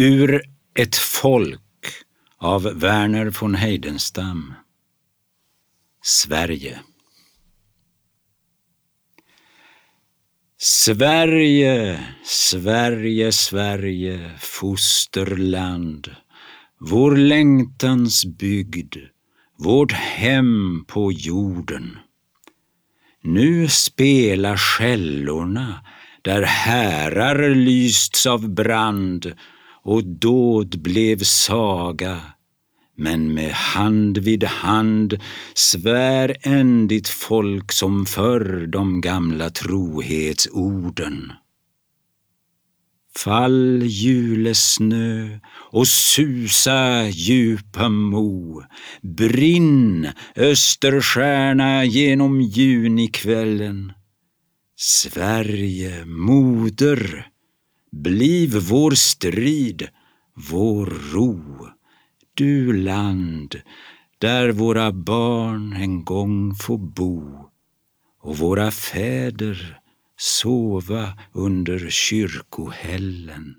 Ur ett folk av Verner von Heidenstam. Sverige. Sverige, Sverige, Sverige, fosterland, vår längtans bygd, vårt hem på jorden. Nu spelar skällorna där härar lysts av brand och dåd blev saga. Men med hand vid hand svär än ditt folk som förr de gamla trohetsorden. Fall julesnö och susa djupa mo. Brinn österstjärna genom junikvällen. Sverige, moder, bliv vår strid, vår ro. Du land där våra barn en gång får bo och våra fäder sova under kyrkohällen.